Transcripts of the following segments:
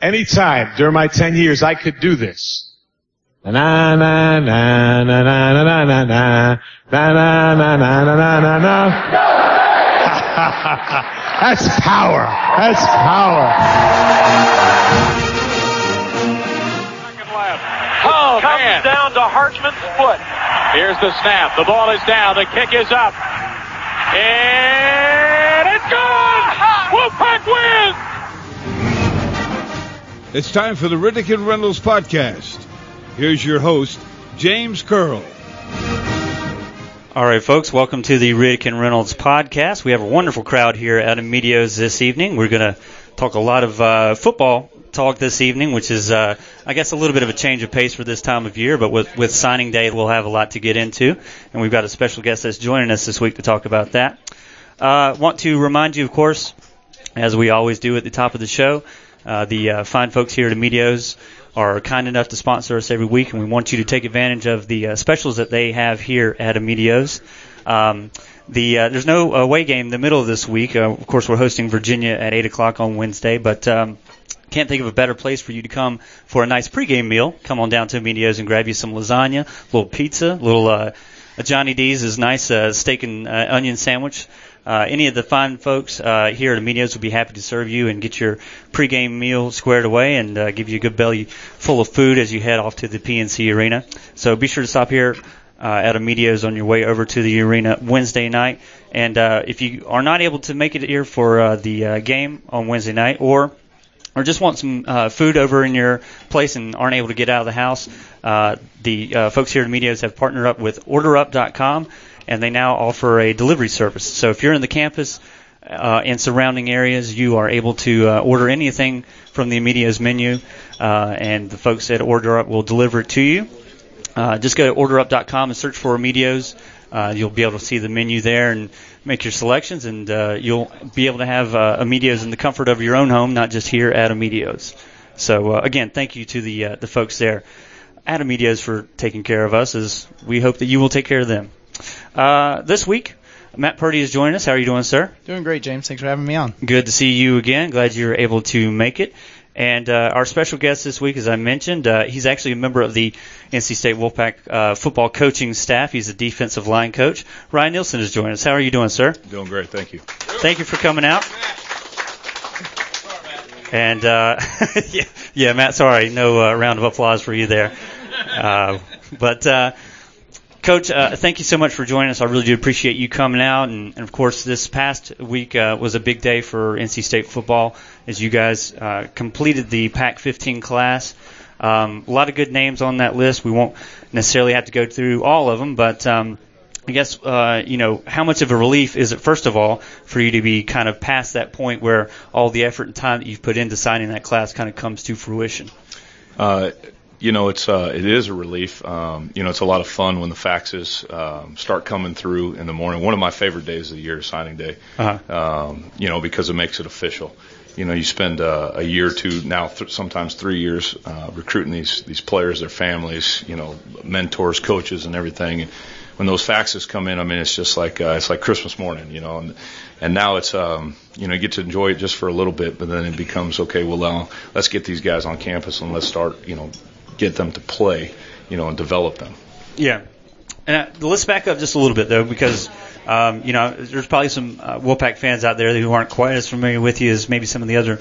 Anytime during my 10 years, I could do this. Na na na na na na na na na na na na na na na na That's power. That's power. Second left. Oh, comes man. down to Hartman's foot. Here's the snap. The ball is down. The kick is up. And it's good! Wolfpack wins! It's time for the Riddick and Reynolds podcast. Here's your host, James Curl. All right, folks, welcome to the Riddick and Reynolds podcast. We have a wonderful crowd here at Amedeo's this evening. We're going to talk a lot of uh, football talk this evening, which is, uh, I guess, a little bit of a change of pace for this time of year. But with, with signing day, we'll have a lot to get into, and we've got a special guest that's joining us this week to talk about that. Uh, want to remind you, of course, as we always do at the top of the show, uh, the uh, fine folks here at Amedeo's are kind enough to sponsor us every week, and we want you to take advantage of the uh, specials that they have here at Amedeo's. Um, the uh, there's no away game in the middle of this week. Uh, of course, we're hosting Virginia at eight o'clock on Wednesday, but um, can't think of a better place for you to come for a nice pregame meal. Come on down to Amedeo's and grab you some lasagna, a little pizza, a little uh, a Johnny D's is nice uh, steak and uh, onion sandwich. Uh, any of the fine folks uh, here at Amedeo's will be happy to serve you and get your pregame meal squared away and uh, give you a good belly full of food as you head off to the PNC Arena. So be sure to stop here uh, at Amedeo's on your way over to the arena Wednesday night. And uh, if you are not able to make it here for uh, the uh, game on Wednesday night, or or just want some uh, food over in your place and aren't able to get out of the house, uh, the uh, folks here at Medios have partnered up with OrderUp.com, and they now offer a delivery service. So if you're in the campus uh, and surrounding areas, you are able to uh, order anything from the Medios menu, uh, and the folks at OrderUp will deliver it to you. Uh, just go to OrderUp.com and search for Medios. Uh, you'll be able to see the menu there and make your selections, and uh, you'll be able to have uh, Amedeo's in the comfort of your own home, not just here at Amedeo's. So uh, again, thank you to the uh, the folks there at Amedeo's for taking care of us, as we hope that you will take care of them. Uh, this week, Matt Purdy is joining us. How are you doing, sir? Doing great, James. Thanks for having me on. Good to see you again. Glad you're able to make it. And uh, our special guest this week, as I mentioned, uh, he's actually a member of the NC State Wolfpack uh, football coaching staff. He's a defensive line coach. Ryan Nielsen is joining us. How are you doing, sir? Doing great, thank you. Thank you for coming out. And uh, yeah, yeah, Matt. Sorry, no uh, round of applause for you there. Uh, but uh, Coach, uh, thank you so much for joining us. I really do appreciate you coming out. And, and of course, this past week uh, was a big day for NC State football as you guys uh, completed the Pack 15 class. Um, a lot of good names on that list. We won't necessarily have to go through all of them, but um, I guess uh, you know how much of a relief is it, first of all, for you to be kind of past that point where all the effort and time that you've put into signing that class kind of comes to fruition. You know, it's uh, it is a relief. Um, you know, it's a lot of fun when the faxes um, start coming through in the morning. One of my favorite days of the year is signing day. Uh-huh. Um, you know, because it makes it official. You know, you spend uh, a year or two now, th- sometimes three years, uh, recruiting these these players, their families, you know, mentors, coaches, and everything. And when those faxes come in, I mean, it's just like uh, it's like Christmas morning, you know. And and now it's um, you know, you get to enjoy it just for a little bit, but then it becomes okay. Well, now let's get these guys on campus and let's start, you know, get them to play, you know, and develop them. Yeah. And uh, let's back up just a little bit though, because um, you know there's probably some uh, Wolfpack fans out there who aren't quite as familiar with you as maybe some of the other,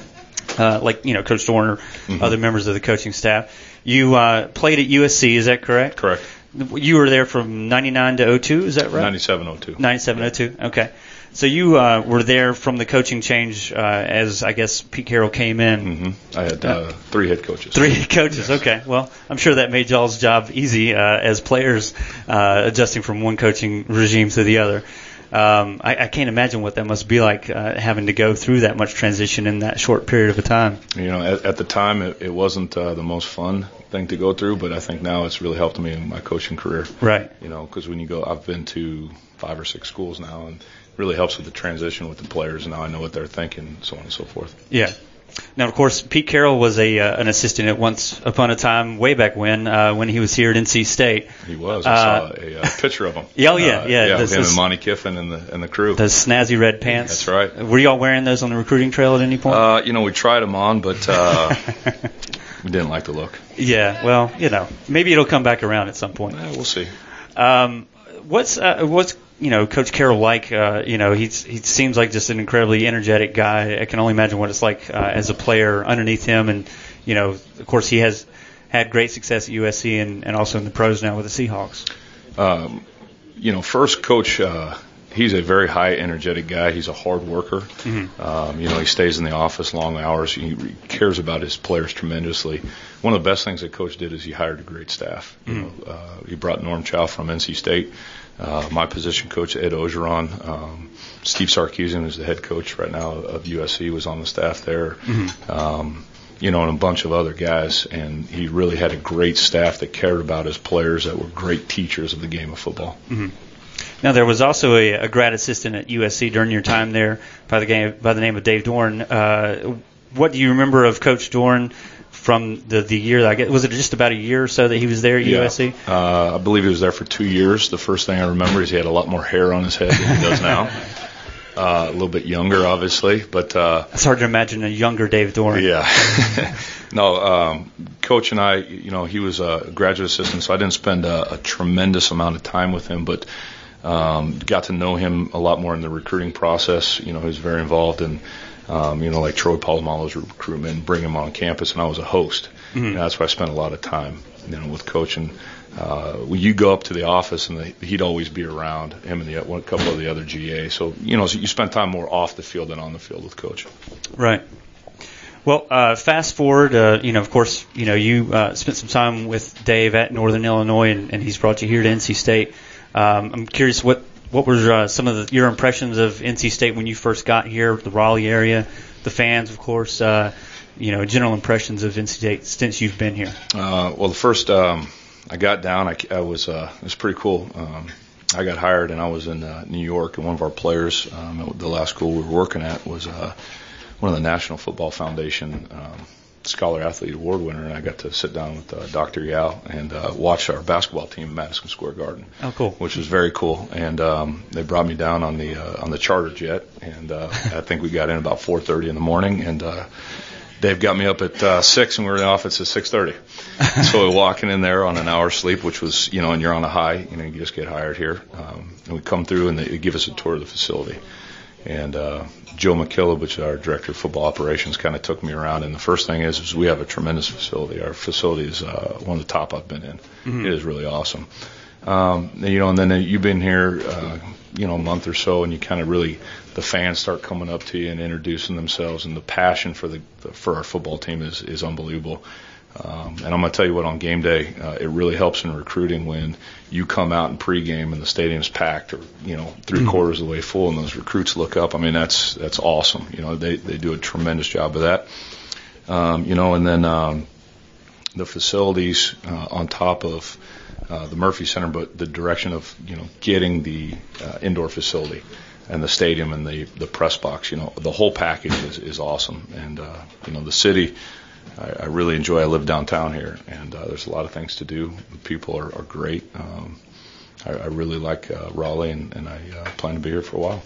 uh, like you know Coach Doeren, Mm-hmm. other members of the coaching staff. You uh, played at USC, is that correct? Correct. You were there from '99 to 02, is that right? 9702. 9702. Okay. So you uh, were there from the coaching change uh, as I guess Pete Carroll came in. Mm-hmm. I had uh, three head coaches. Three head coaches. Okay. Well, I'm sure that made y'all's job easy uh, as players uh, adjusting from one coaching regime to the other. Um, I, I can't imagine what that must be like uh, having to go through that much transition in that short period of a time. You know, at, at the time, it, it wasn't uh, the most fun thing to go through, but I think now it's really helped me in my coaching career. Right. You know, because when you go, I've been to five or six schools now, and really helps with the transition with the players. Now I know what they're thinking, so on and so forth. Yeah. Now, of course, Pete Carroll was a uh, an assistant at once upon a time, way back when, uh, when he was here at NC State. He was. I Uh, saw a, uh picture of him. Yeah, oh, yeah, Uh, yeah. yeah, This him is- and Monte Kiffin and the and the crew. The snazzy red pants. That's right. Were y'all wearing those on the recruiting trail at any point? Uh, you know, we tried them on, but uh, we didn't like the look. yeah. Well, you know, maybe it'll come back around at some point. Eh, we'll see. Um, what's uh, what's you know Coach Carroll like? Uh, you know, he's he seems like just an incredibly energetic guy. I can only imagine what it's like uh, as a player underneath him, and you know, of course, he has had great success at USC and, and also in the pros now with the Seahawks. Um, you know, first coach, uh, he's a very high energetic guy. He's a hard worker. Um, you know, he stays in the office long hours. He, he cares about his players tremendously. One of the best things that coach did is he hired a great staff. You know, uh, he brought Norm Chow from NC State. Uh, my position coach Ed Orgeron, um, Steve Sarkisian is the head coach right now of USC was on the staff there. Um, you know, and a bunch of other guys, and he really had a great staff that cared about his players that were great teachers of the game of football. Now there was also a, a grad assistant at USC during your time there by the game by the name of Dave Doeren. Uh, what do you remember of Coach Doeren from the the year that I get? Was it just about a year or so that he was there at Yeah. USC? Uh, I believe he was there for two years. The first thing I remember is he had a lot more hair on his head than he does now. Uh, a little bit younger, obviously, but uh, It's hard to imagine a younger Dave Doeren. yeah. no, um, coach and I, you know, he was a graduate assistant, so I didn't spend a, a tremendous amount of time with him, but um, got to know him a lot more in the recruiting process. You know, he was very involved in, um, you know, like Troy Polamalu's recruitment, bring him on campus, and I was a host. And that's where I spent a lot of time, you know, with coach. And uh, when you go up to the office, and the, he'd always be around him and the one couple of the other GA. So you know, so you spend time more off the field than on the field with coach. Right. Well, uh, fast forward, uh, you know, of course, you know, you uh, spent some time with Dave at Northern Illinois, and, and he's brought you here to NC State. Um, I'm curious, what what were uh, some of the, your impressions of NC State when you first got here, the Raleigh area, the fans, of course, uh, you know, general impressions of NC State since you've been here. Uh, well, the first um, I got down, I, I was uh, it was pretty cool. Um, I got hired, and I was in uh, New York, and one of our players, um, at the last school we were working at, was uh, one of the National Football Foundation um, Scholar Athlete Award winner, and I got to sit down with uh, Dr. Yao and uh, watch our basketball team in Madison Square Garden, Oh, cool. which was very cool. And um, they brought me down on the uh, on the charter jet, and uh, I think we got in about 4:30 in the morning, and uh, Dave got me up at uh, six, and we were in the office at 6:30. so we're walking in there on an hour's sleep, which was, you know, and you're on a high, you know, you just get hired here. Um, and we come through, and they give us a tour of the facility. And uh, Joe McKillop, which is our director of football operations, kind of took me around. And the first thing is, is we have a tremendous facility. Our facility is uh, one of the top I've been in. It is really awesome. Um, and, you know, and then you've been here, uh, you know, a month or so, and you kind of really the fans start coming up to you and introducing themselves, and the passion for the for our football team is is unbelievable. Um, and I'm going to tell you what, on game day, uh, it really helps in recruiting when you come out in pregame and the stadium's packed, or you know, three quarters of the way full, and those recruits look up. I mean, that's that's awesome. You know, they they do a tremendous job of that. Um, you know, and then um, the facilities uh, on top of uh, the Murphy Center, but the direction of you know getting the uh, indoor facility and the stadium and the the press box. You know, the whole package is, is awesome. And uh, you know, the city. I, I really enjoy. I live downtown here, and uh, there's a lot of things to do. The people are, are great. Um, I, I really like uh, Raleigh, and, and I uh, plan to be here for a while.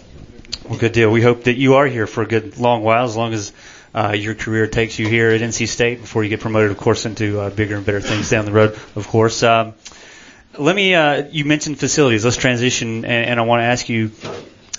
Well, good deal. We hope that you are here for a good long while, as long as uh, your career takes you here at NC State before you get promoted, of course, into uh, bigger and better things down the road, of course. Um, let me, uh, you mentioned facilities. Let's transition, and, and I want to ask you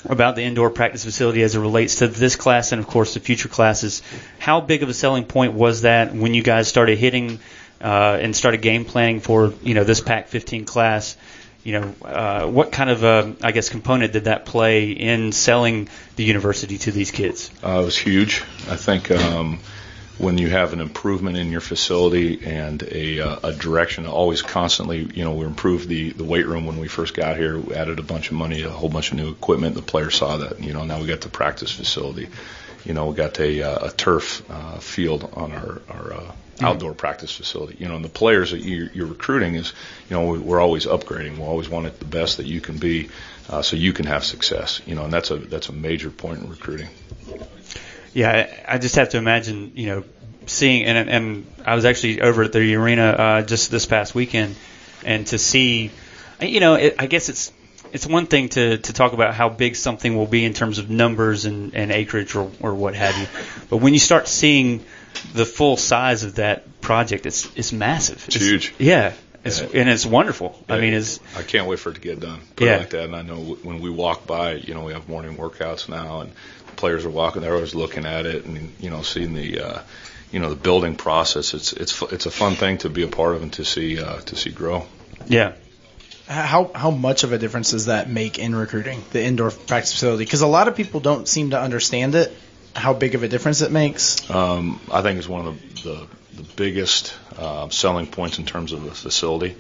about the indoor practice facility as it relates to this class and, of course, the future classes. How big of a selling point was that when you guys started hitting uh, and started game planning for, you know, this Pack-15 class? You know, uh, what kind of, uh, I guess, component did that play in selling the university to these kids? Uh, it was huge. I think um, when you have an improvement in your facility and a, uh, a direction, always constantly, you know, we improved the, the weight room when we first got here. We added a bunch of money, a whole bunch of new equipment. The players saw that. You know, now we got the practice facility. You know, we got a, uh, a turf uh, field on our, our uh, outdoor mm-hmm. practice facility. You know, and the players that you're, you're recruiting is, you know, we're always upgrading. We always want it the best that you can be, uh, so you can have success. You know, and that's a that's a major point in recruiting. Yeah, I just have to imagine, you know, seeing and and I was actually over at the arena uh, just this past weekend, and to see, you know, it, I guess it's it's one thing to to talk about how big something will be in terms of numbers and, and acreage or or what have you, but when you start seeing the full size of that project, it's it's massive. It's, it's huge. Yeah. It's, yeah. and it's wonderful. Yeah, I mean, it's. I can't wait for it to get done. Put yeah. It like that, and I know when we walk by, you know, we have morning workouts now, and players are walking there, always looking at it, and you know, seeing the, uh, you know, the building process. It's it's it's a fun thing to be a part of and to see uh, to see grow. Yeah. How how much of a difference does that make in recruiting the indoor practice facility? Because a lot of people don't seem to understand it. How big of a difference it makes? Um, I think it's one of the, the the biggest uh, selling points in terms of the facility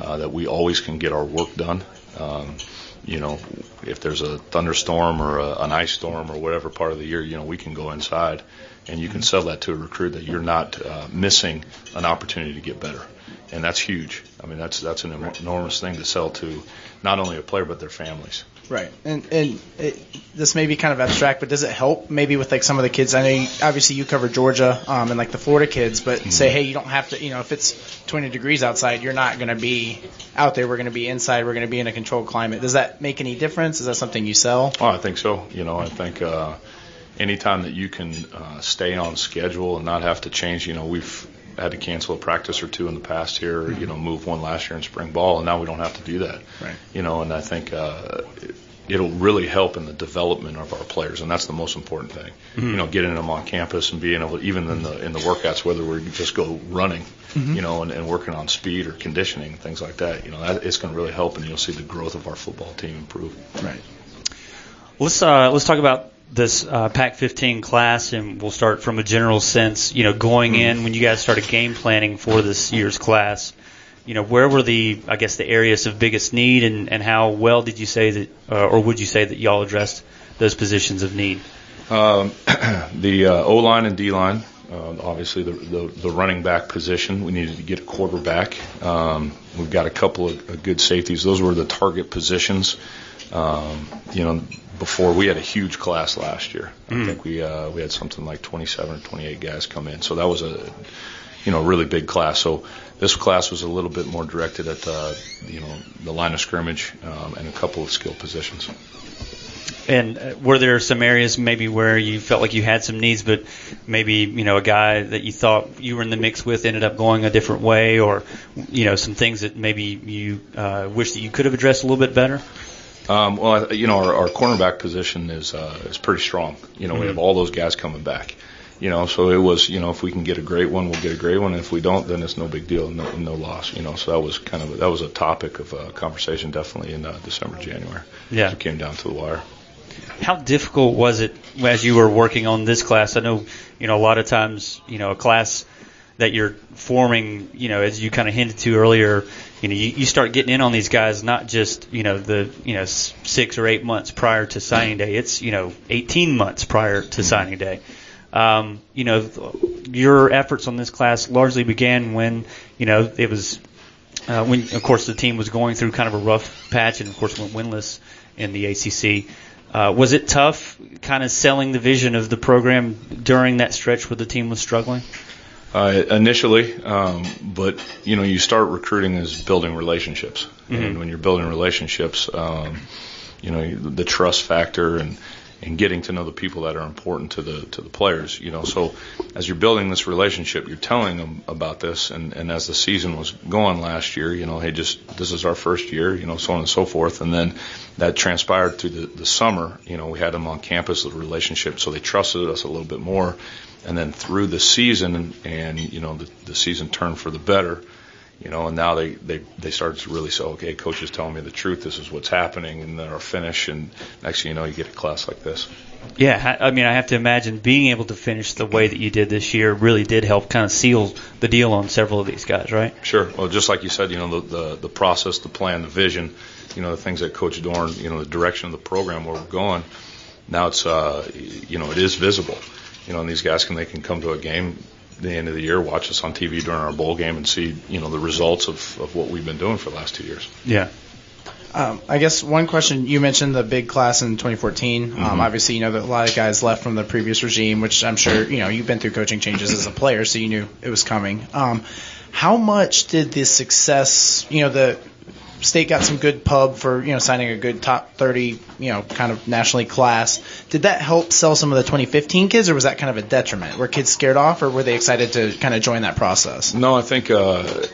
uh, that we always can get our work done. Um, you know, if there's a thunderstorm or a, an ice storm or whatever part of the year, you know, we can go inside and you can sell that to a recruit that you're not uh, missing an opportunity to get better. And that's huge. I mean, that's that's an enormous thing to sell to not only a player but their families. Right, and and it, this may be kind of abstract, but does it help maybe with like some of the kids? I know you, obviously you cover Georgia um, and like the Florida kids, but mm-hmm. say hey, you don't have to. You know, if it's 20 degrees outside, you're not going to be out there. We're going to be inside. We're going to be in a controlled climate. Does that make any difference? Is that something you sell? Oh, I think so. You know, I think. Uh, anytime that you can uh, stay on schedule and not have to change, you know, we've had to cancel a practice or two in the past here, mm-hmm. you know, move one last year in spring ball, and now we don't have to do that. Right. You know, and I think uh, it'll really help in the development of our players, and that's the most important thing. Mm-hmm. You know, getting them on campus and being able, to, even in the in the workouts, whether we just go running, mm-hmm. you know, and, and working on speed or conditioning, things like that. You know, that, it's going to really help, and you'll see the growth of our football team improve. Right. Let's uh, let's talk about this uh, Pack-15 class, and we'll start from a general sense. You know, going in when you guys started game planning for this year's class, you know, where were the I guess the areas of biggest need, and, and how well did you say that, uh, or would you say that y'all addressed those positions of need? Um, the uh, O line and D line. Uh, obviously, the, the, the running back position. We needed to get a quarterback. Um, we've got a couple of, of good safeties. Those were the target positions. Um, you know, before we had a huge class last year. Mm. I think we uh, we had something like 27 or 28 guys come in, so that was a you know really big class. So this class was a little bit more directed at uh, you know the line of scrimmage um, and a couple of skill positions. And uh, were there some areas maybe where you felt like you had some needs, but maybe you know a guy that you thought you were in the mix with ended up going a different way, or you know some things that maybe you uh, wish that you could have addressed a little bit better? Um, well, you know, our, our cornerback position is uh, is pretty strong. You know, mm-hmm. we have all those guys coming back. You know, so it was, you know, if we can get a great one, we'll get a great one. And if we don't, then it's no big deal, no, no loss. You know, so that was kind of that was a topic of uh, conversation definitely in uh, December, January. Yeah, it came down to the wire. How difficult was it as you were working on this class? I know, you know, a lot of times, you know, a class that you're forming, you know, as you kind of hinted to earlier, you know, you, you start getting in on these guys not just you know the you know six or eight months prior to signing day. It's you know 18 months prior to mm-hmm. signing day. Um, you know, your efforts on this class largely began when you know it was uh, when of course the team was going through kind of a rough patch and of course went winless in the ACC. Uh, was it tough, kind of selling the vision of the program during that stretch where the team was struggling? Uh, initially, um, but you know, you start recruiting as building relationships, mm-hmm. and when you're building relationships, um, you know, the trust factor and and getting to know the people that are important to the to the players. You know, so as you're building this relationship, you're telling them about this, and and as the season was going last year, you know, hey, just this is our first year, you know, so on and so forth, and then that transpired through the the summer. You know, we had them on campus, the relationship, so they trusted us a little bit more and then through the season, and, you know the, the season turned for the better. you know, and now they, they, they started to really say, okay, coach is telling me the truth. This is what's happening and then our finish. And next thing you know, you get a class like this. Yeah, I mean, I have to imagine being able to finish the way that you did this year really did help kind of seal the deal on several of these guys, right? Sure. Well, just like you said, you know, the, the, the process, the plan, the vision, you know, the things that Coach Doeren, you know, the direction of the program where we're going. Now it's, uh, you know, it is visible, you know, and these guys can, they can come to a game the end of the year, watch us on TV during our bowl game and see, you know, the results of, of what we've been doing for the last two years. Yeah. Um, I guess one question you mentioned the big class in 2014. Mm-hmm. Um, obviously, you know that a lot of guys left from the previous regime, which I'm sure you know you've been through coaching changes as a player, so you knew it was coming. Um, how much did the success, you know, the state got some good pub for you know signing a good top 30 you know kind of nationally class. Did that help sell some of the 2015 kids or was that kind of a detriment? Were kids scared off or were they excited to kind of join that process? No i think uh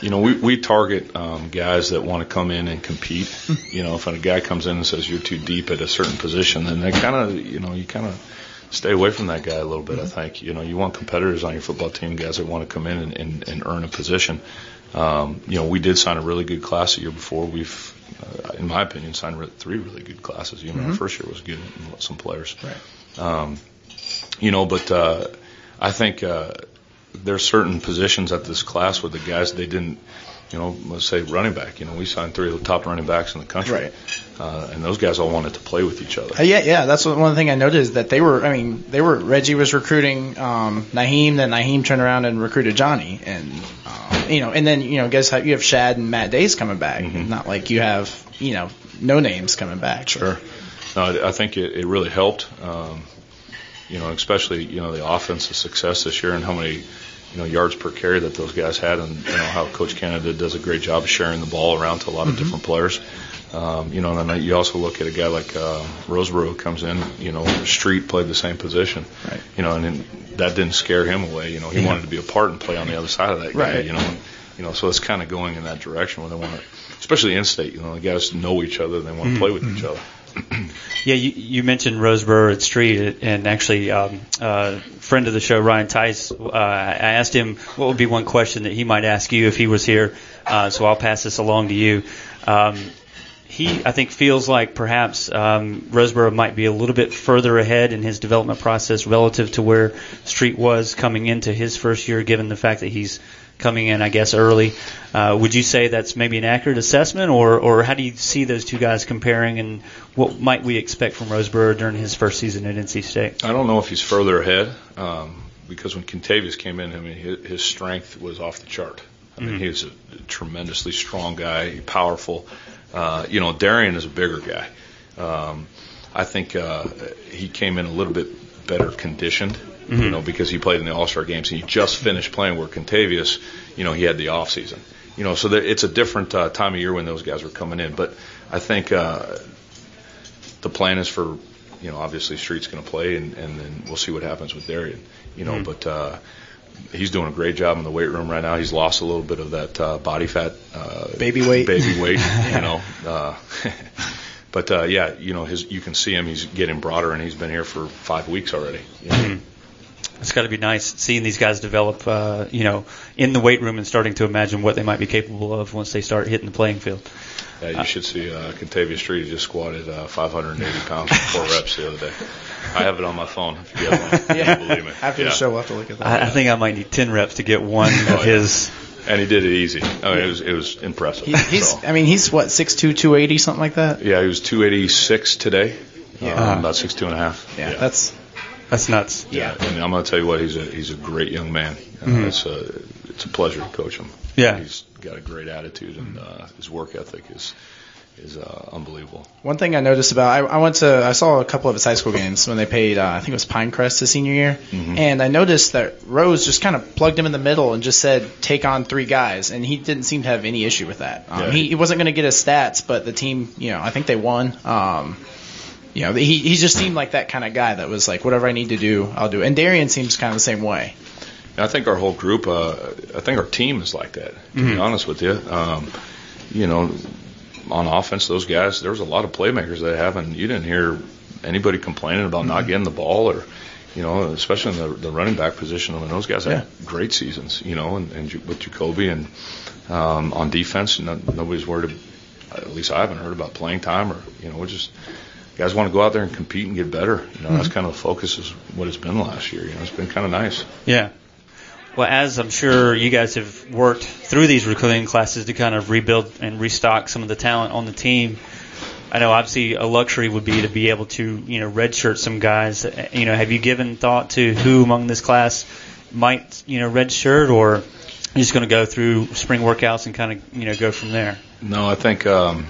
you know we we target um guys that want to come in and compete. You know if a guy comes in and says you're too deep at a certain position then they kind of you know you kind of stay away from that guy a little bit. I think you know you want competitors on your football team, guys that want to come in and, and, and earn a position. Um, you know, we did sign a really good class the year before. We've, uh, in my opinion, signed re- three really good classes. You know, Mm-hmm. our first year was good in some players. Right. Um, you know, but uh, I think uh, there's certain positions at this class where the guys they didn't. You know, let's say running back. You know, we signed three of the top running backs in the country, Right. uh, and those guys all wanted to play with each other. Uh, yeah, yeah, that's one thing I noticed that they were. I mean, they were. Reggie was recruiting um, Nyheim, then Nyheim turned around and recruited Johnny, and um, you know, and then you know, guess how you have Shad and Matt Dayes coming back. Not like you have you know no names coming back. Sure. No, I I think it, it really helped. Um, you know, especially you know the offensive success this year and how many you know yards per carry that those guys had, and you know how Coach Canada does a great job of sharing the ball around to a lot of different players. Um, you know, and then you also look at a guy like uh, Roseboro who comes in. You know, Street played the same position. Right. You know, and then that didn't scare him away. You know, he Yeah. wanted to be a part and play on the other side of that guy. Right. You know, and, you know, so it's kind of going in that direction where they want to, especially in-state. You know, the guys know each other. And they want to play with each other. Yeah, you, you mentioned Roseboro Street, and actually, um, uh, friend of the show, Ryan Tice, uh, I asked him what would be one question that he might ask you if he was here. Uh, so I'll pass this along to you. Um, he, I think, feels like perhaps um, Roseboro might be a little bit further ahead in his development process relative to where Street was coming into his first year, given the fact that he's coming in, I guess, early. Uh, would you say that's maybe an accurate assessment, or, or how do you see those two guys comparing, and what might we expect from Roseboro during his first season at NC State? I don't know if he's further ahead um, because when Kentavius came in, I mean, his, his strength was off the chart. I mean, he was a tremendously strong guy, powerful. Uh, you know, Darian is a bigger guy. Um, I think uh, he came in a little bit better conditioned, you know, because he played in the All Star games and he just finished playing. Where Kentavius, you know, he had the off season. You know, so there, it's a different uh, time of year when those guys were coming in. But I think uh, the plan is for, you know, obviously Street's going to play, and, and then we'll see what happens with Darian. You know, but uh, he's doing a great job in the weight room right now. He's lost a little bit of that uh, body fat, uh, Baby weight. baby weight. You know, uh, but uh, yeah, you know, his you can see him. He's getting broader, and he's been here for five weeks already. You know? It's got to be nice seeing these guys develop, uh, you know, in the weight room and starting to imagine what they might be capable of once they start hitting the playing field. Yeah, you should see uh, Kentavius Street. He just squatted uh, 580 pounds for four reps the other day. I have it on my phone. If you have one, Yeah. believe me. After yeah. the show, we'll have to look at that. I, I think I might need 10 reps to get one Oh, of yeah. his. and he did it easy. I mean, it was it was impressive. He, he's. So, I mean, he's what six two, two eighty, something like that. yeah, he was 286 today. Yeah. um, about six two and a half. Yeah, that's. That's nuts. yeah. And I'm going to tell you what, he's a he's a great young man. Uh, Mm-hmm. It's a it's a pleasure to coach him. Yeah. he's got a great attitude, and uh, his work ethic is is uh, unbelievable. One thing I noticed about I, I went to I saw a couple of his high school games when they played uh, I think it was Pinecrest his senior year, and I noticed that Rose just kind of plugged him in the middle and just said take on three guys, and he didn't seem to have any issue with that. Um, Yeah. he, he wasn't going to get his stats, but the team, you know, I think they won. Um, you know, he he just seemed like that kind of guy that was like whatever I need to do, I'll do. And Darian seems kind of the same way. I think our whole group, uh, I think our team is like that. To be honest with you, um, you know, on offense, those guys, there was a lot of playmakers that haven't. You didn't hear anybody complaining about not getting the ball, or you know, especially in the, the running back position. I mean, those guys Yeah. had great seasons, you know, and, and with Jacoby and um, on defense, no, nobody's worried. At least I haven't heard about playing time or you know, we're just guys want to go out there and compete and get better. You know, that's kind of the focus is what it's been last year. You know, it's been kind of nice. Yeah. Well, as I'm sure you guys have worked through these recruiting classes to kind of rebuild and restock some of the talent on the team, I know obviously a luxury would be to be able to, you know, redshirt some guys. You know, have you given thought to who among this class might, you know, redshirt or you're just going to go through spring workouts and kind of, you know, go from there? No, I think um,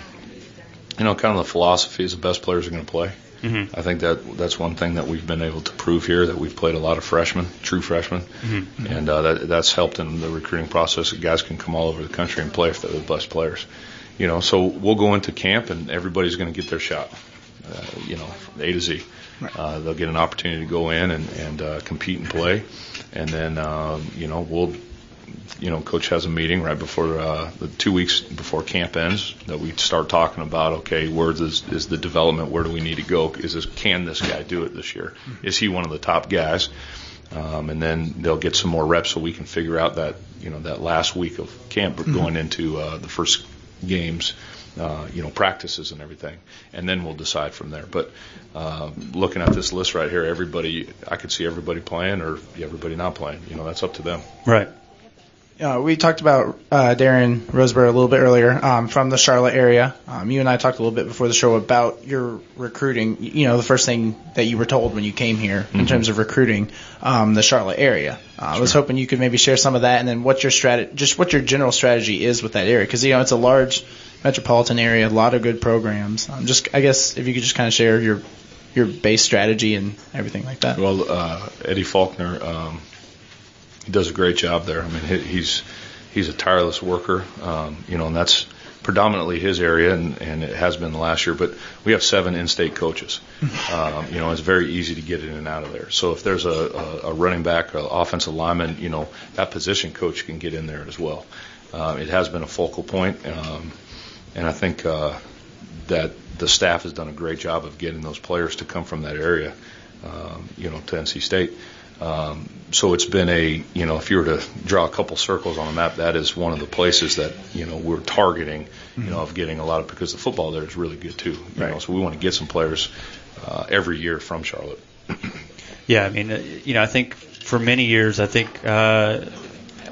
you know, kind of the philosophy is the best players are going to play. Mm-hmm. I think that that's one thing that we've been able to prove here that we've played a lot of freshmen, true freshmen, Mm-hmm. and uh, that that's helped in the recruiting process. That guys can come all over the country and play if they're the best players. You know, so we'll go into camp and everybody's going to get their shot. Uh, you know, A to Z. Uh, they'll get an opportunity to go in and, and uh, compete and play, and then um, you know we'll you know, coach has a meeting right before uh, the two weeks before camp ends that we start talking about. Okay, where is, is the development? Where do we need to go? Is this can this guy do it this year? Is he one of the top guys? Um, and then they'll get some more reps so we can figure out that you know that last week of camp going into uh, the first games. Uh, you know, practices and everything, and then we'll decide from there. But uh, looking at this list right here, everybody, I could see everybody playing or everybody not playing. You know, that's up to them. Right. Uh, we talked about uh, Darian Roseboro a little bit earlier um, from the Charlotte area. Um, you and I talked a little bit before the show about your recruiting. You know, the first thing that you were told when you came here in terms of recruiting um, the Charlotte area. Uh, I was hoping you could maybe share some of that, and then what your strat, just what your general strategy is with that area, because you know it's a large metropolitan area, a lot of good programs. Um, just, I guess, if you could just kind of share your your base strategy and everything like that. Well, uh, Eddie Faulkner, um, does a great job there. I mean, he, he's he's a tireless worker, um, you know, and that's predominantly his area, and, and it has been last year. But we have seven in-state coaches. Um, you know, it's very easy to get in and out of there. So if there's a, a, a running back, an offensive lineman, you know, that position coach can get in there as well. Uh, it has been a focal point, um, and I think uh, that the staff has done a great job of getting those players to come from that area, um, you know, to NC State. Um, so it's been a, you know, if you were to draw a couple circles on a map, that is one of the places that, you know, we're targeting, you know, of getting a lot of, because the football there is really good too, you know, so we want to get some players, uh, every year from Charlotte. Yeah, I mean, uh, you know, I think for many years, I think, uh,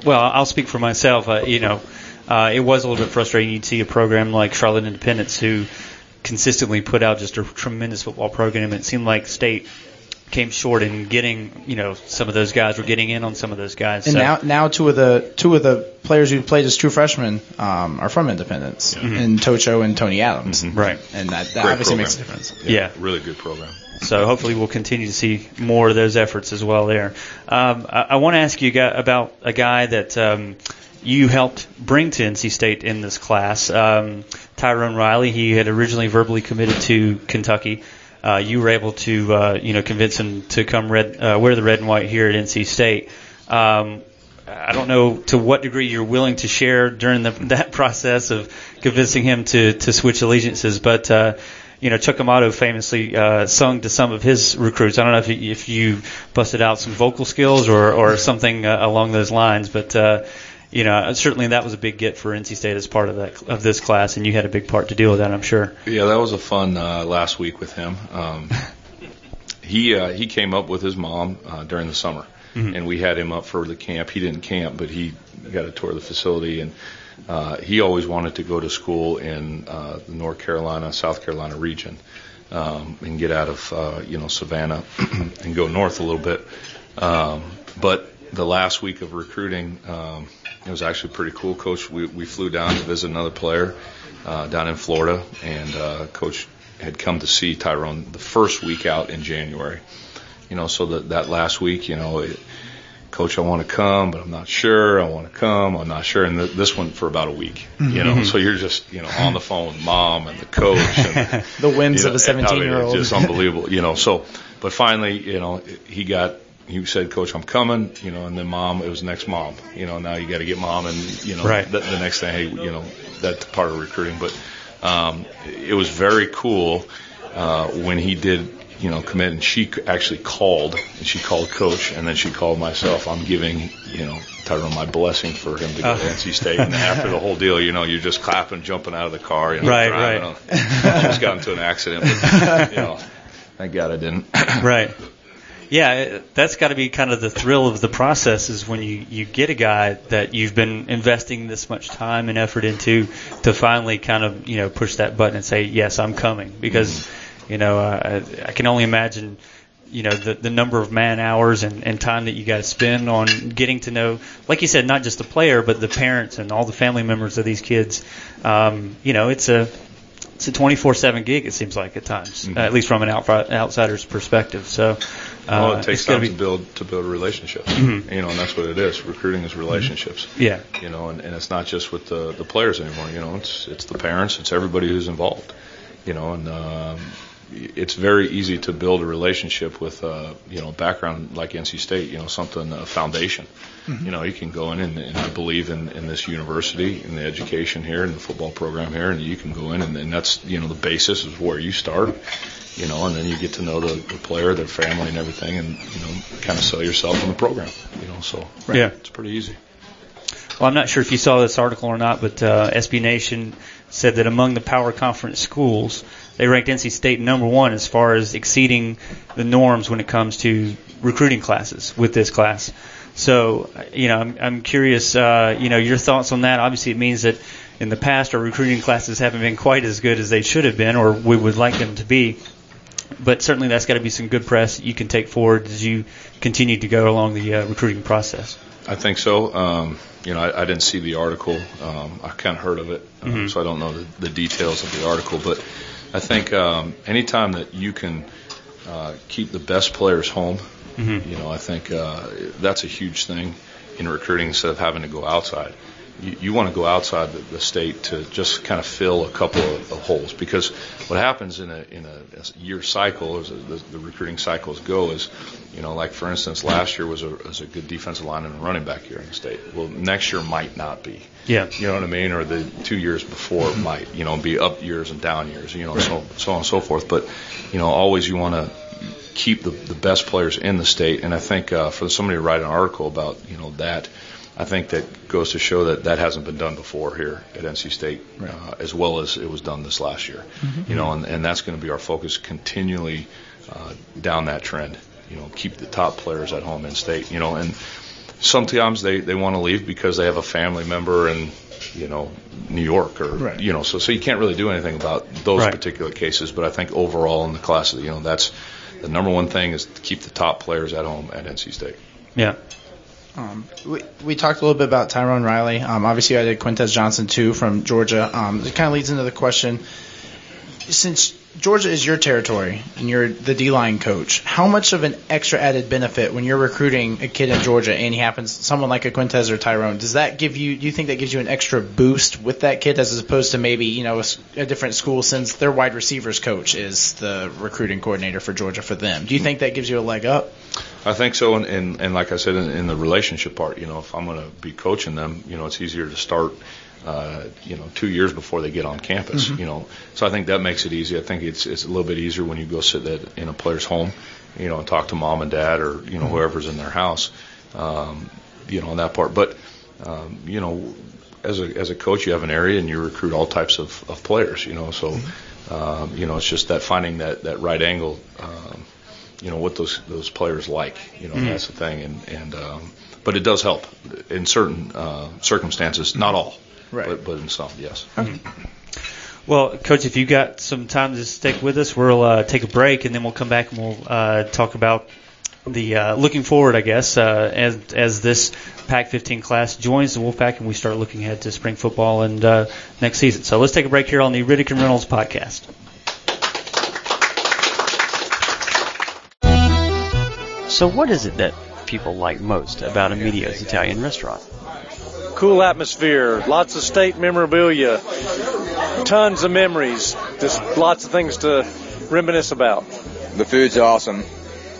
well, I'll speak for myself. Uh, you know, uh, it was a little bit frustrating. You'd see a program like Charlotte Independence who consistently put out just a tremendous football program. and It seemed like State came short in getting, you know, some of those guys were getting in on some of those guys. And so, now, now two of the two of the players who played as true freshmen um, are from Independence, and Tocho and Tony Adams, right. and that, that obviously program. makes a difference. Yeah. Really good program. So hopefully we'll continue to see more of those efforts as well there. Um, I, I want to ask you about a guy that um, you helped bring to NC State in this class, um, Tyrone Riley. He had originally verbally committed to Kentucky. Uh, you were able to, uh, you know, convince him to come red, uh, wear the red and white here at NC State. Um, I don't know to what degree you're willing to share during the, that process of convincing him to, to switch allegiances, but uh, you know, Chuck Amato famously uh, sung to some of his recruits. I don't know if you, if you busted out some vocal skills or, or something uh, along those lines, but uh, you know, certainly that was a big get for NC State as part of that of this class, and you had a big part to deal with that, I'm sure. Yeah, that was a fun uh, last week with him. Um, he uh, he came up with his mom uh, during the summer, and we had him up for the camp. He didn't camp, but he got a tour of the facility, and uh, he always wanted to go to school in uh, the North Carolina, South Carolina region, um, and get out of uh, you know Savannah and go north a little bit. Um, but the last week of recruiting, um, it was actually pretty cool. Coach, we, we flew down to visit another player uh, down in Florida, and uh, Coach had come to see Tyrone the first week out in January. You know, so that that last week, you know, it, Coach, I want to come, but I'm not sure. I want to come, I'm not sure. And th- this went for about a week. You know, so you're just you know on the phone with mom and the coach and The whims you of a 17 I mean, year old. Just unbelievable, you know. So, but finally, you know, he got. He said, "Coach, I'm coming," you know, and then mom. It was next mom, you know. Now you got to get mom, and you know, Right. the, the next thing, hey, you know, that's part of recruiting. But um, it was very cool uh, when he did you know, commit, and she actually called, and she called coach, and then she called myself. I'm giving, you know, Tyrone my blessing for him to go to Oh. NC State, and after the whole deal, you know, you're just clapping, jumping out of the car, you know, Right, driving. right. Almost got into an accident, but, you know, thank God I didn't. right. Yeah, that's got to be kind of the thrill of the process is when you, you get a guy that you've been investing this much time and effort into to finally kind of, you know, push that button and say, yes, I'm coming. Because, you know, uh, I, I can only imagine, you know, the, the number of man hours and, and time that you to spend on getting to know, like you said, not just the player, but the parents and all the family members of these kids. Um, you know, it's a, it's a 24/7 gig. It seems like at times, Mhm. uh, at least from an outsider's perspective. So, well, it takes time be, to build to build relationships. Mhm. You know, and that's what it is. Recruiting is relationships. yeah, You know, and, and it's not just with the the players anymore. You know, it's it's the parents, it's everybody who's involved. You know, and um, it's very easy to build a relationship with uh, you know background like NC State. You know, something a foundation. You know, you can go in and, and I believe in, in this university, in the education here, in the football program here, and you can go in and, and that's you know the basis is where you start. You know, and then you get to know the, the player, their family, and everything, and you know, kind of sell yourself in the program. You know, so Yeah. it's pretty easy. Well, I'm not sure if you saw this article or not, but uh, SB Nation said that among the Power Conference schools, they ranked NC State number one as far as exceeding the norms when it comes to recruiting classes with this class. So, uh, you know, I'm, I'm curious, uh, you know, your thoughts on that. Obviously, it means that in the past our recruiting classes haven't been quite as good as they should have been, or we would like them to be. But certainly, that's got to be some good press you can take forward as you continue to go along the uh, recruiting process. I think so. Um, you know, I, I didn't see the article. Um, I kind of heard of it, um, Mhm. so I don't know the, the details of the article. But I think um, anytime that you can uh, keep the best players home, Mhm. you know, I think uh, that's a huge thing in recruiting instead of having to go outside. You, you want to go outside the, the state to just kind of fill a couple of, of holes because what happens in a in a, a year cycle, as the, the recruiting cycles go, is you know, like for instance, last year was a was a good defensive line and running back here in the state. Well, next year might not be. Yeah. You know what I mean? Or the two years before might, you know, be up years and down years, you know, so so on and so forth. But, you know, always you want to keep the, the best players in the state. And I think uh, for somebody to write an article about, you know, that, I think that goes to show that that hasn't been done before here at NC State, uh, as well as it was done this last year. You know, and, and that's going to be our focus continually uh, down that trend. You know, keep the top players at home in state. You know, and sometimes they they want to leave because they have a family member in you know New York or Right. you know so so you can't really do anything about those Right. particular cases but I think overall in the class you know that's the number one thing is to keep the top players at home at NC State Yeah. Um, we, we talked a little bit about Tyrone Riley. Um, obviously, I did Quintez Johnson too from Georgia. Um, it kind of leads into the question: since Georgia is your territory and you're the D-line coach, how much of an extra added benefit when you're recruiting a kid in Georgia and he happens someone like a Quintez or Tyrone? Does that give you? Do you think that gives you an extra boost with that kid as opposed to maybe you know a, a different school since their wide receivers coach is the recruiting coordinator for Georgia for them? Do you think that gives you a leg up? I think so, and, and, and like I said, in, in the relationship part, you know, if I'm going to be coaching them, you know, it's easier to start, uh, you know, two years before they get on campus, you know. So I think that makes it easy. I think it's it's a little bit easier when you go sit that in a player's home, you know, and talk to mom and dad or you know whoever's in their house, um, you know, on that part. But um, you know, as a as a coach, you have an area and you recruit all types of, of players, you know. So, um, you know, it's just that finding that that right angle. Um, you know what those those players like. You know Mhm. that's the thing, and and um, but it does help in certain uh, circumstances. Not all, Right. but but in some, yes. Well, Coach, if you got some time to stick with us, we'll uh, take a break and then we'll come back and we'll uh, talk about the uh, looking forward, I guess, uh, as as this Pack-15 class joins the Wolfpack and we start looking ahead to spring football and uh, next season. So let's take a break here on the Riddick and Reynolds podcast. So, what is it that people like most about Emilio's Italian restaurant? Cool atmosphere, lots of state memorabilia, tons of memories, just lots of things to reminisce about. The food's awesome.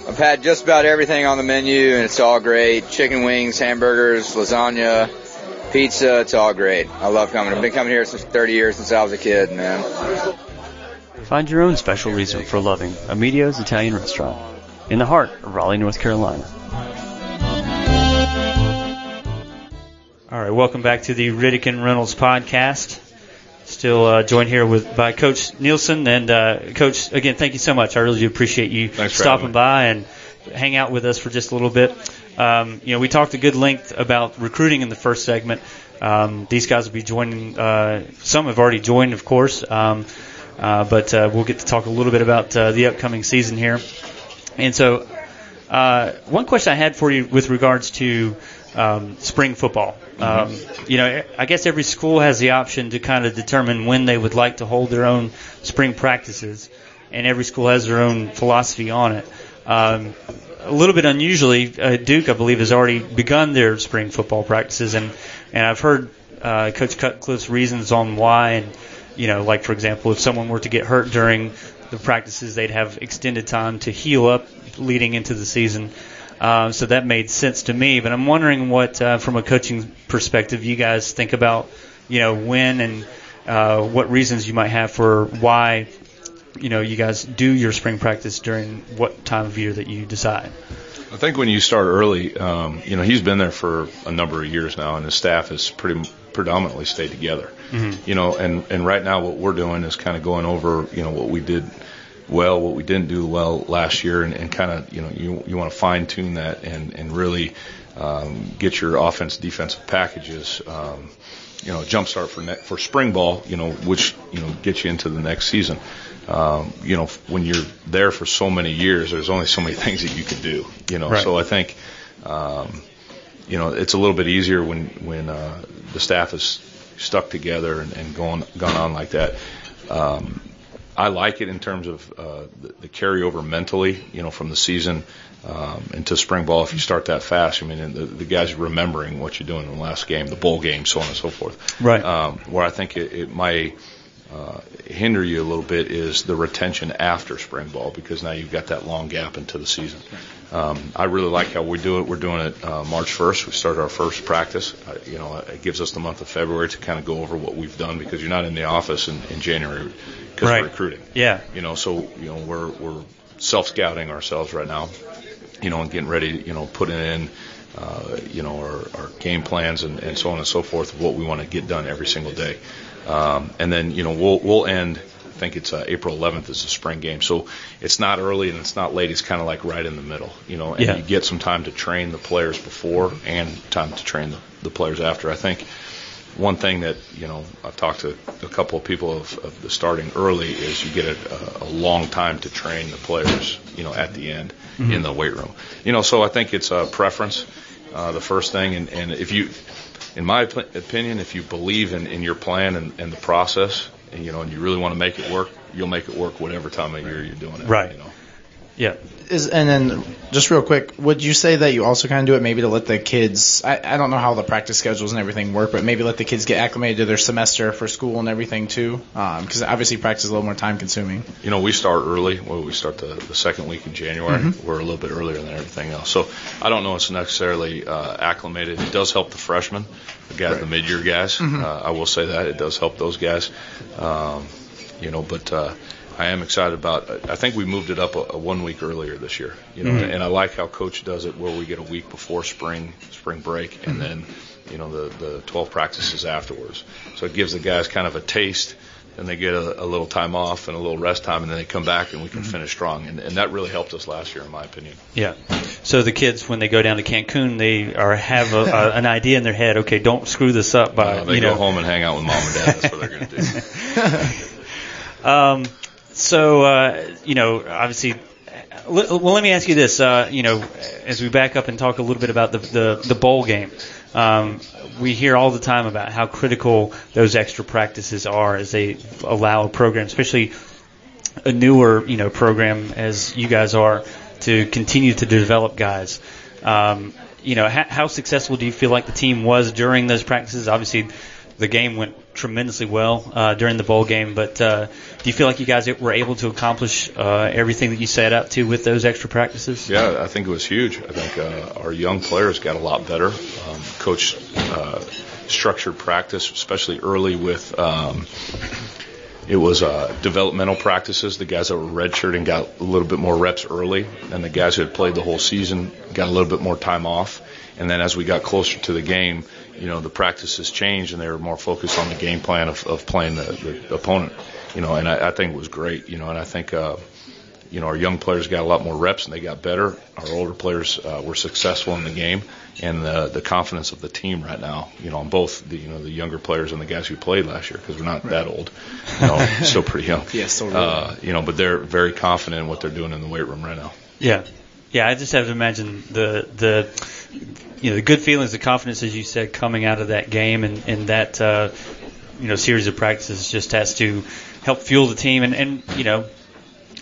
I've had just about everything on the menu and it's all great. Chicken wings, hamburgers, lasagna, pizza, it's all great. I love coming. I've been coming here since 30 years since I was a kid, man. Find your own special reason for loving Amedeo's Italian Restaurant in the heart of Raleigh, North Carolina. All right, welcome back to the Riddick and Reynolds podcast. Still uh, joined here with by Coach Nielsen and uh, Coach. Again, thank you so much. I really do appreciate you Thanks stopping by and hang out with us for just a little bit. Um, you know, we talked a good length about recruiting in the first segment. Um, these guys will be joining. Uh, some have already joined, of course, um, uh, but uh, we'll get to talk a little bit about uh, the upcoming season here. And so, uh, one question I had for you with regards to um, spring football. Um, you know, I guess every school has the option to kind of determine when they would like to hold their own spring practices, and every school has their own philosophy on it. Um, a little bit unusually, uh, Duke, I believe, has already begun their spring football practices, and and I've heard uh, Coach Cutcliffe's reasons on why, and you know, like for example, if someone were to get hurt during the practices, they'd have extended time to heal up leading into the season. Um, so that made sense to me. But I'm wondering what, uh, from a coaching perspective, you guys think about, you know, when and uh, what reasons you might have for why, you know, you guys do your spring practice during what time of year that you decide. I think when you start early, um, you know, he's been there for a number of years now, and his staff is pretty predominantly stay together. Mm-hmm. You know, and and right now what we're doing is kind of going over, you know, what we did well, what we didn't do well last year, and, and kind of, you know, you you want to fine tune that and and really um, get your offense defensive packages. Um, you know, jump start for ne- for spring ball, you know, which you know gets you into the next season. Um, you know, when you're there for so many years, there's only so many things that you can do. You know, Right. so I think, um, you know, it's a little bit easier when when uh, the staff is stuck together and, and going gone on like that. Um, I like it in terms of uh, the, the carryover mentally, you know, from the season um, into spring ball. If you start that fast, I mean, and the, the guys are remembering what you're doing in the last game, the bowl game, so on and so forth. Right. Um, where I think it, it might uh, hinder you a little bit is the retention after spring ball because now you've got that long gap into the season. Um, I really like how we do it. We're doing it uh, March 1st. We start our first practice. Uh, you know, it gives us the month of February to kind of go over what we've done because you're not in the office in, in January because Right. we're recruiting. Yeah. You know, so you know we're we're self scouting ourselves right now. You know, and getting ready. You know, putting in. Uh, you know, our, our game plans and, and so on and so forth of what we want to get done every single day. Um, and then, you know, we'll, we'll end, I think it's uh, April 11th is the spring game. So it's not early and it's not late. It's kind of like right in the middle, you know, and Yeah. you get some time to train the players before and time to train the, the players after. I think one thing that, you know, I've talked to a couple of people of, of the starting early is you get a, a long time to train the players, you know, at the end Mhm. in the weight room. You know, so I think it's a preference, uh, the first thing. And, and if you, in my op- opinion, if you believe in, in your plan and, and the process, and, you know, and you really want to make it work, you'll make it work whatever time of year you're doing it. Right. You know. Yeah. Is and then just real quick, would you say that you also kind of do it maybe to let the kids? I, I don't know how the practice schedules and everything work, but maybe let the kids get acclimated to their semester for school and everything too, because obviously practice is a little more time consuming. You know, we start early. Well, we start the, the second week in January. Mhm. We're a little bit earlier than everything else. So I don't know it's necessarily uh, acclimated. It does help the freshmen, the guys, the mid-year guys. Mhm. Uh, I will say that it does help those guys. Um, you know, but uh, I am excited about. I think we moved it up a, a one week earlier this year. You know, Mhm. and I like how coach does it, where we get a week before spring spring break, and Mhm. then you know the the 12 practices afterwards. So it gives the guys kind of a taste and they get a, a little time off and a little rest time, and then they come back and we can finish strong. And, and that really helped us last year, in my opinion. Yeah. So the kids, when they go down to Cancun, they are have a, a, an idea in their head. Okay, don't screw this up by Uh, they you go know. home and hang out with mom and dad. That's what they're going to do. Um, so uh, you know, obviously. l- Well, let me ask you this. Uh, you know, as we back up and talk a little bit about the the, the bowl game, um, we hear all the time about how critical those extra practices are as they allow a program, especially a newer you know program as you guys are, to continue to develop guys. Um, you know, how, how successful do you feel like the team was during those practices? Obviously, the game went tremendously well uh, during the bowl game, but uh, do you feel like you guys were able to accomplish uh, everything that you set out to with those extra practices? Yeah, I think it was huge. I think uh, our young players got a lot better. Um, coach uh, structured practice, especially early with, um, it was uh, developmental practices. The guys that were redshirting got a little bit more reps early, and the guys who had played the whole season got a little bit more time off. And then as we got closer to the game, you know, the practices changed, and they were more focused on the game plan of, of playing the, the opponent. You know, and I, I think it was great. You know, and I think. Uh, you know, our young players got a lot more reps and they got better. Our older players uh, were successful in the game, and the the confidence of the team right now, you know, on both the you know the younger players and the guys who played last year because we're not right. that old, you know, still pretty young. Yeah, still really uh, You know, but they're very confident in what they're doing in the weight room right now. Yeah, yeah. I just have to imagine the the you know the good feelings, the confidence, as you said, coming out of that game and and that uh, you know series of practices just has to help fuel the team and and you know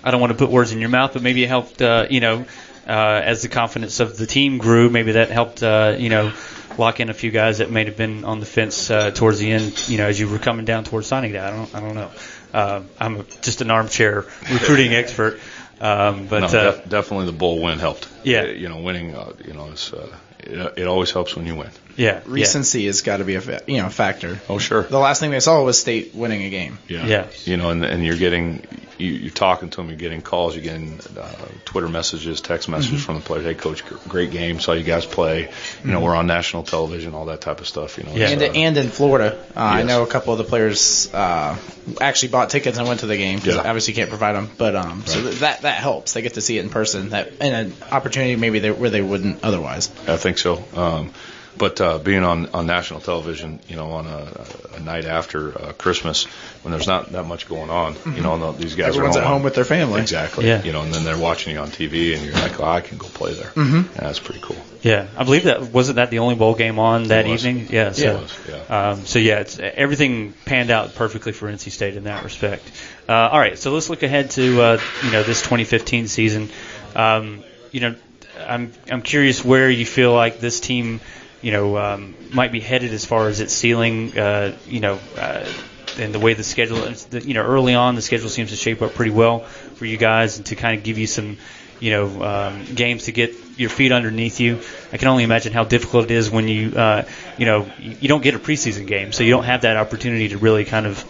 I don't want to put words in your mouth, but maybe it helped, uh, you know, uh, as the confidence of the team grew, maybe that helped, uh, you know, lock in a few guys that may have been on the fence uh, towards the end, you know, as you were coming down towards signing day. I don't, I don't know. Uh, I'm a, just an armchair recruiting expert. Um, but no, uh, def- definitely the bowl win helped. Yeah, you know, winning, uh, you know, is uh, it, it always helps when you win. Yeah, recency yeah. has got to be a fa- you know factor. Oh sure. The last thing they saw was State winning a game. Yeah. Yeah. You know, and and you're getting you, you're talking to them, you're getting calls, you're getting uh, Twitter messages, text messages mm-hmm. from the players. Hey, coach, great game, saw you guys play. You mm-hmm. know, we're on national television, all that type of stuff. You know. Yeah. And, uh, and in Florida, uh, yes. I know a couple of the players uh, actually bought tickets and went to the game because yeah. obviously can't provide them. But um, right. so that that helps. They get to see it in person. That and an opportunity maybe they, where they wouldn't otherwise. I think so. Um, but uh, being on, on national television, you know, on a, a night after uh, Christmas when there's not that much going on, mm-hmm. you know, and these guys Everyone's are at home with their family. Exactly. Yeah. You know, and then they're watching you on TV, and you're like, oh, I can go play there. Mm-hmm. Yeah, that's pretty cool. Yeah, I believe that wasn't that the only bowl game on that evening. Yeah. So, yeah. Was, yeah. Um, so yeah, it's everything panned out perfectly for NC State in that respect. Uh, all right, so let's look ahead to uh, you know this 2015 season. Um, you know, I'm I'm curious where you feel like this team you know, um, might be headed as far as its ceiling, uh, you know, uh, and the way the schedule, you know, early on the schedule seems to shape up pretty well for you guys and to kind of give you some, you know, um, games to get your feet underneath you. I can only imagine how difficult it is when you, uh, you know, you don't get a preseason game, so you don't have that opportunity to really kind of,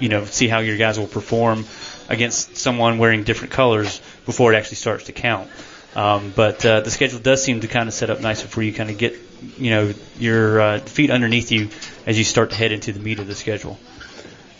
you know, see how your guys will perform against someone wearing different colors before it actually starts to count. Um, but uh, the schedule does seem to kind of set up nicely for you, kind of get you know your uh, feet underneath you as you start to head into the meat of the schedule.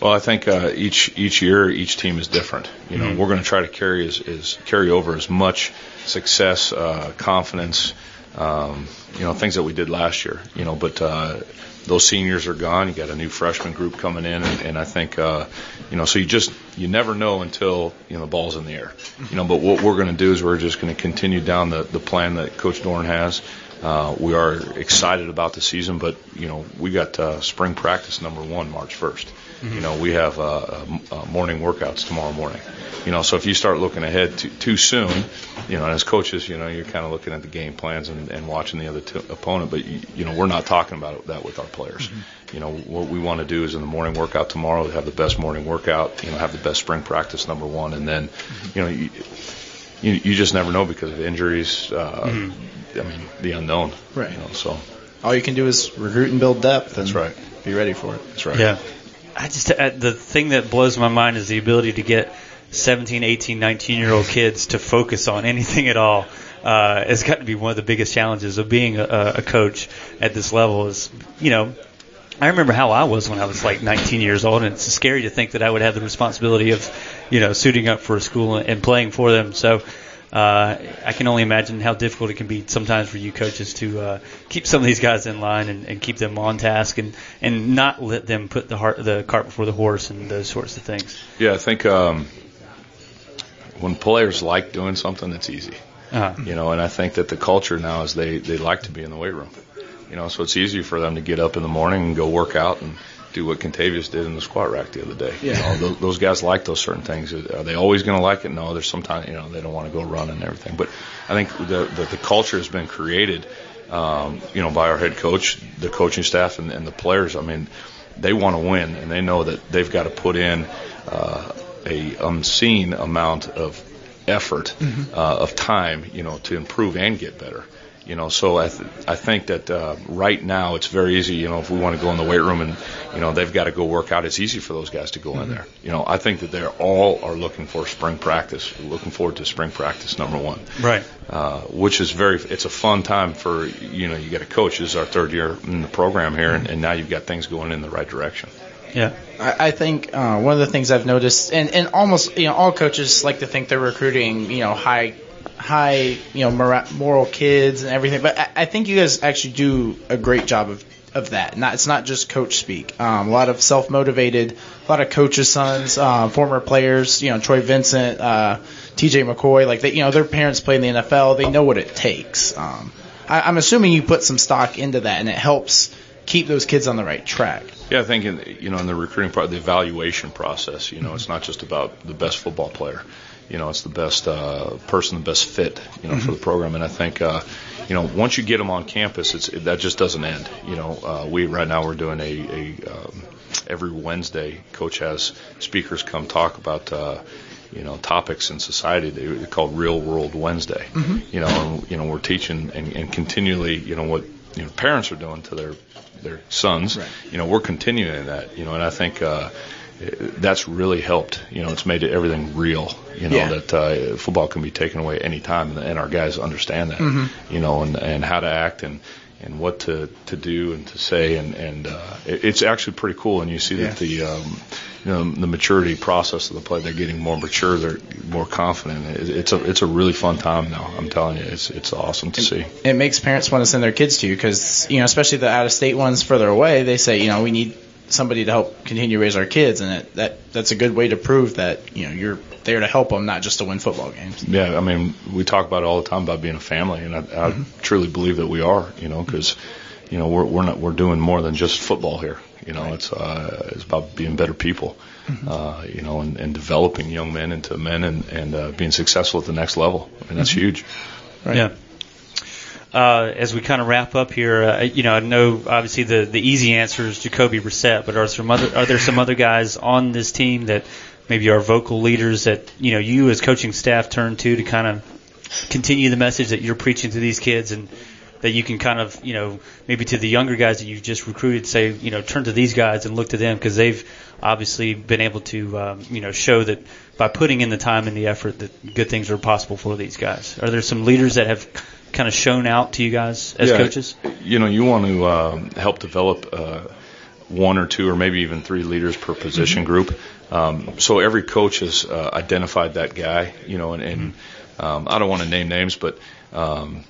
Well, I think uh, each each year each team is different. You know, mm-hmm. we're going to try to carry as, as carry over as much success, uh, confidence, um, you know, things that we did last year. You know, but uh, those seniors are gone. You got a new freshman group coming in, and, and I think, uh, you know, so you just you never know until you know the ball's in the air. You know, but what we're going to do is we're just going to continue down the the plan that Coach Doeren has. Uh, we are excited about the season, but you know we got uh, spring practice number one March 1st. Mm-hmm. You know we have uh, uh, morning workouts tomorrow morning. You know, so if you start looking ahead too, too soon, you know, and as coaches, you know, you're kind of looking at the game plans and, and watching the other t- opponent. But you, you know, we're not talking about that with our players. Mm-hmm. You know, what we want to do is in the morning workout tomorrow, have the best morning workout. You know, have the best spring practice number one, and then, mm-hmm. you know, you, you, you just never know because of injuries. Uh, mm-hmm. I mean, the unknown. Right. You know, so all you can do is recruit and build depth. That's right. Be ready for it. That's right. Yeah. I just uh, the thing that blows my mind is the ability to get 17, 18, 19 year old kids to focus on anything at all. Uh, it's got to be one of the biggest challenges of being a, a coach at this level. Is you know, I remember how I was when I was like 19 years old, and it's scary to think that I would have the responsibility of, you know, suiting up for a school and playing for them. So. Uh, I can only imagine how difficult it can be sometimes for you coaches to uh, keep some of these guys in line and, and keep them on task and, and not let them put the heart the cart before the horse and those sorts of things. Yeah, I think um, when players like doing something, it's easy. Uh-huh. You know, and I think that the culture now is they they like to be in the weight room. You know, so it's easy for them to get up in the morning and go work out and do what Kentavius did in the squat rack the other day. Yeah. You know, those, those guys like those certain things. Are they always going to like it? No, there's sometimes you know they don't want to go run and everything. But I think the the, the culture has been created, um, you know, by our head coach, the coaching staff, and, and the players. I mean, they want to win, and they know that they've got to put in. Uh, a unseen amount of effort, mm-hmm. uh, of time, you know, to improve and get better. You know, so I th- I think that uh, right now it's very easy. You know, if we want to go in the weight room and you know they've got to go work out, it's easy for those guys to go in there. You know, I think that they're all are looking for spring practice, looking forward to spring practice number one Right. uh, which is very it's a fun time for you know you get a coach this is our third year in the program here and, and now you've got things going in the right direction Yeah. I, I think uh, one of the things I've noticed, and, and almost you know all coaches like to think they're recruiting you know high high you know mora- moral kids and everything, but I, I think you guys actually do a great job of of that. Not it's not just coach speak. Um, a lot of self motivated, a lot of coaches' sons, uh, former players. You know Troy Vincent, uh, T.J. McCoy, like they you know their parents play in the NFL. They know what it takes. Um, I, I'm assuming you put some stock into that, and it helps keep those kids on the right track. yeah i think in, you know in the recruiting part the evaluation process you know it's not just about the best football player you know it's the best uh, person the best fit you know for the program. And i think uh, you know once you get them on campus it's that just doesn't end. You know uh, we right now we're doing a, a um, every wednesday coach has speakers come talk about uh, you know topics in society they- called real world wednesday. You know and, you know we're teaching and, and continually you know what you know parents are doing to their their sons. You know we're continuing that you know and i think uh that's really helped. You know, it's made everything real. You know Yeah. that uh, football can be taken away anytime, and our guys understand that. Mhm. You know, and and how to act and and what to to do and to say, and and uh, it, it's actually pretty cool. And you see that the um, you know the maturity process of the play, they're getting more mature, they're more confident. It, it's a it's a really fun time now. I'm telling you, it's it's awesome to see. it makes parents want to send their kids to you because you know especially the out of state ones further away they say you know we need somebody to help continue to raise our kids and it, that that's a good way to prove that you know you're there to help them not just to win football games Yeah, I mean, we talk about it all the time about being a family, and I, I truly believe that we are. You know, because you know we're we're not we're doing more than just football here. You know, it's uh, it's about being better people. Uh, you know, and, and developing young men into men and and uh, being successful at the next level, and that's huge. Yeah. Uh, as we kind of wrap up here, uh, you know, I know obviously the, the easy answer is Jacoby Brissett, but are there some other are there some other guys on this team that maybe are vocal leaders that you know you as coaching staff turn to to kind of continue the message that you're preaching to these kids and that you can kind of you know maybe to the younger guys that you've just recruited say you know turn to these guys and look to them because they've obviously been able to um, you know show that by putting in the time and the effort that good things are possible for these guys. Are there some leaders that have kind of shown out to you guys as Yeah, coaches? You know, you want to um, help develop uh, one or two or maybe even three leaders per position group. Um, so every coach has uh, identified that guy. You know, and, and um, I don't want to name names, but um,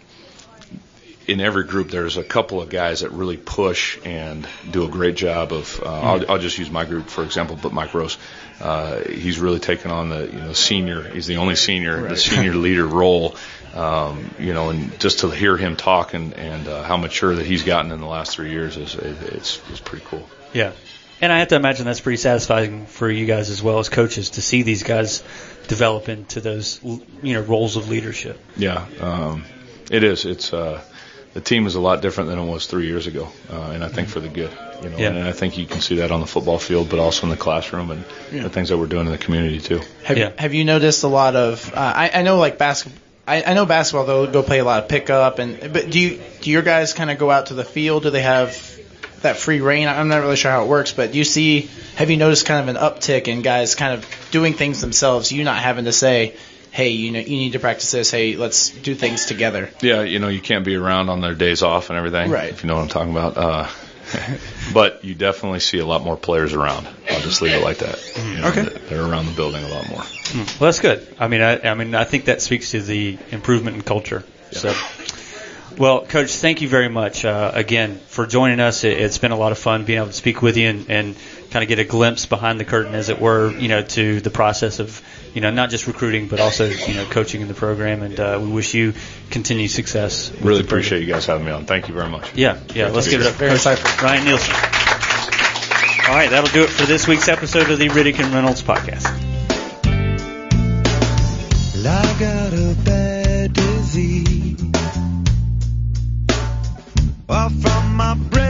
in every group there's a couple of guys that really push and do a great job of. Uh, I'll, I'll just use my group for example, but Mike Rose. Uh, he's really taken on the you know senior. He's the only senior, the senior leader role. Um, you know, and just to hear him talk and and uh, how mature that he's gotten in the last three years is it's it's pretty cool. Yeah. And I have to imagine that's pretty satisfying for you guys as well as coaches to see these guys develop into those you know roles of leadership. Yeah, um, it is. It's uh, the team is a lot different than it was three years ago, uh, and I think for the good. You know, Yeah. and I think you can see that on the football field, but also in the classroom and Yeah. the things that we're doing in the community too. have, Yeah. have you noticed a lot of uh, I, I know like basketball I, I know basketball they'll go play a lot of pickup and but do you do your guys kind of go out to the field do they have that free reign I'm not really sure how it works but do you see have you noticed kind of an uptick in guys kind of doing things themselves you not having to say hey you know you need to practice this hey let's do things together Yeah, you know, you can't be around on their days off and everything. Right. If you know what I'm talking about. Uh, but you definitely see a lot more players around. I'll just leave it like that. You know, Okay. They're around the building a lot more. Well, that's good. I mean, I, I mean, I think that speaks to the improvement in culture. So, well, Coach, thank you very much uh, again for joining us. It, it's been a lot of fun being able to speak with you and, and kind of get a glimpse behind the curtain, as it were, you know, to the process of, you know, not just recruiting but also, you know, coaching in the program. And uh, we wish you continued success. with Really the program. appreciate you guys having me on. Thank you very much. Yeah, yeah. Great Let's give it up for Very Coach insightful. Ryan Nielsen. All right, that'll do it for this week's episode of the Riddick and Reynolds podcast. I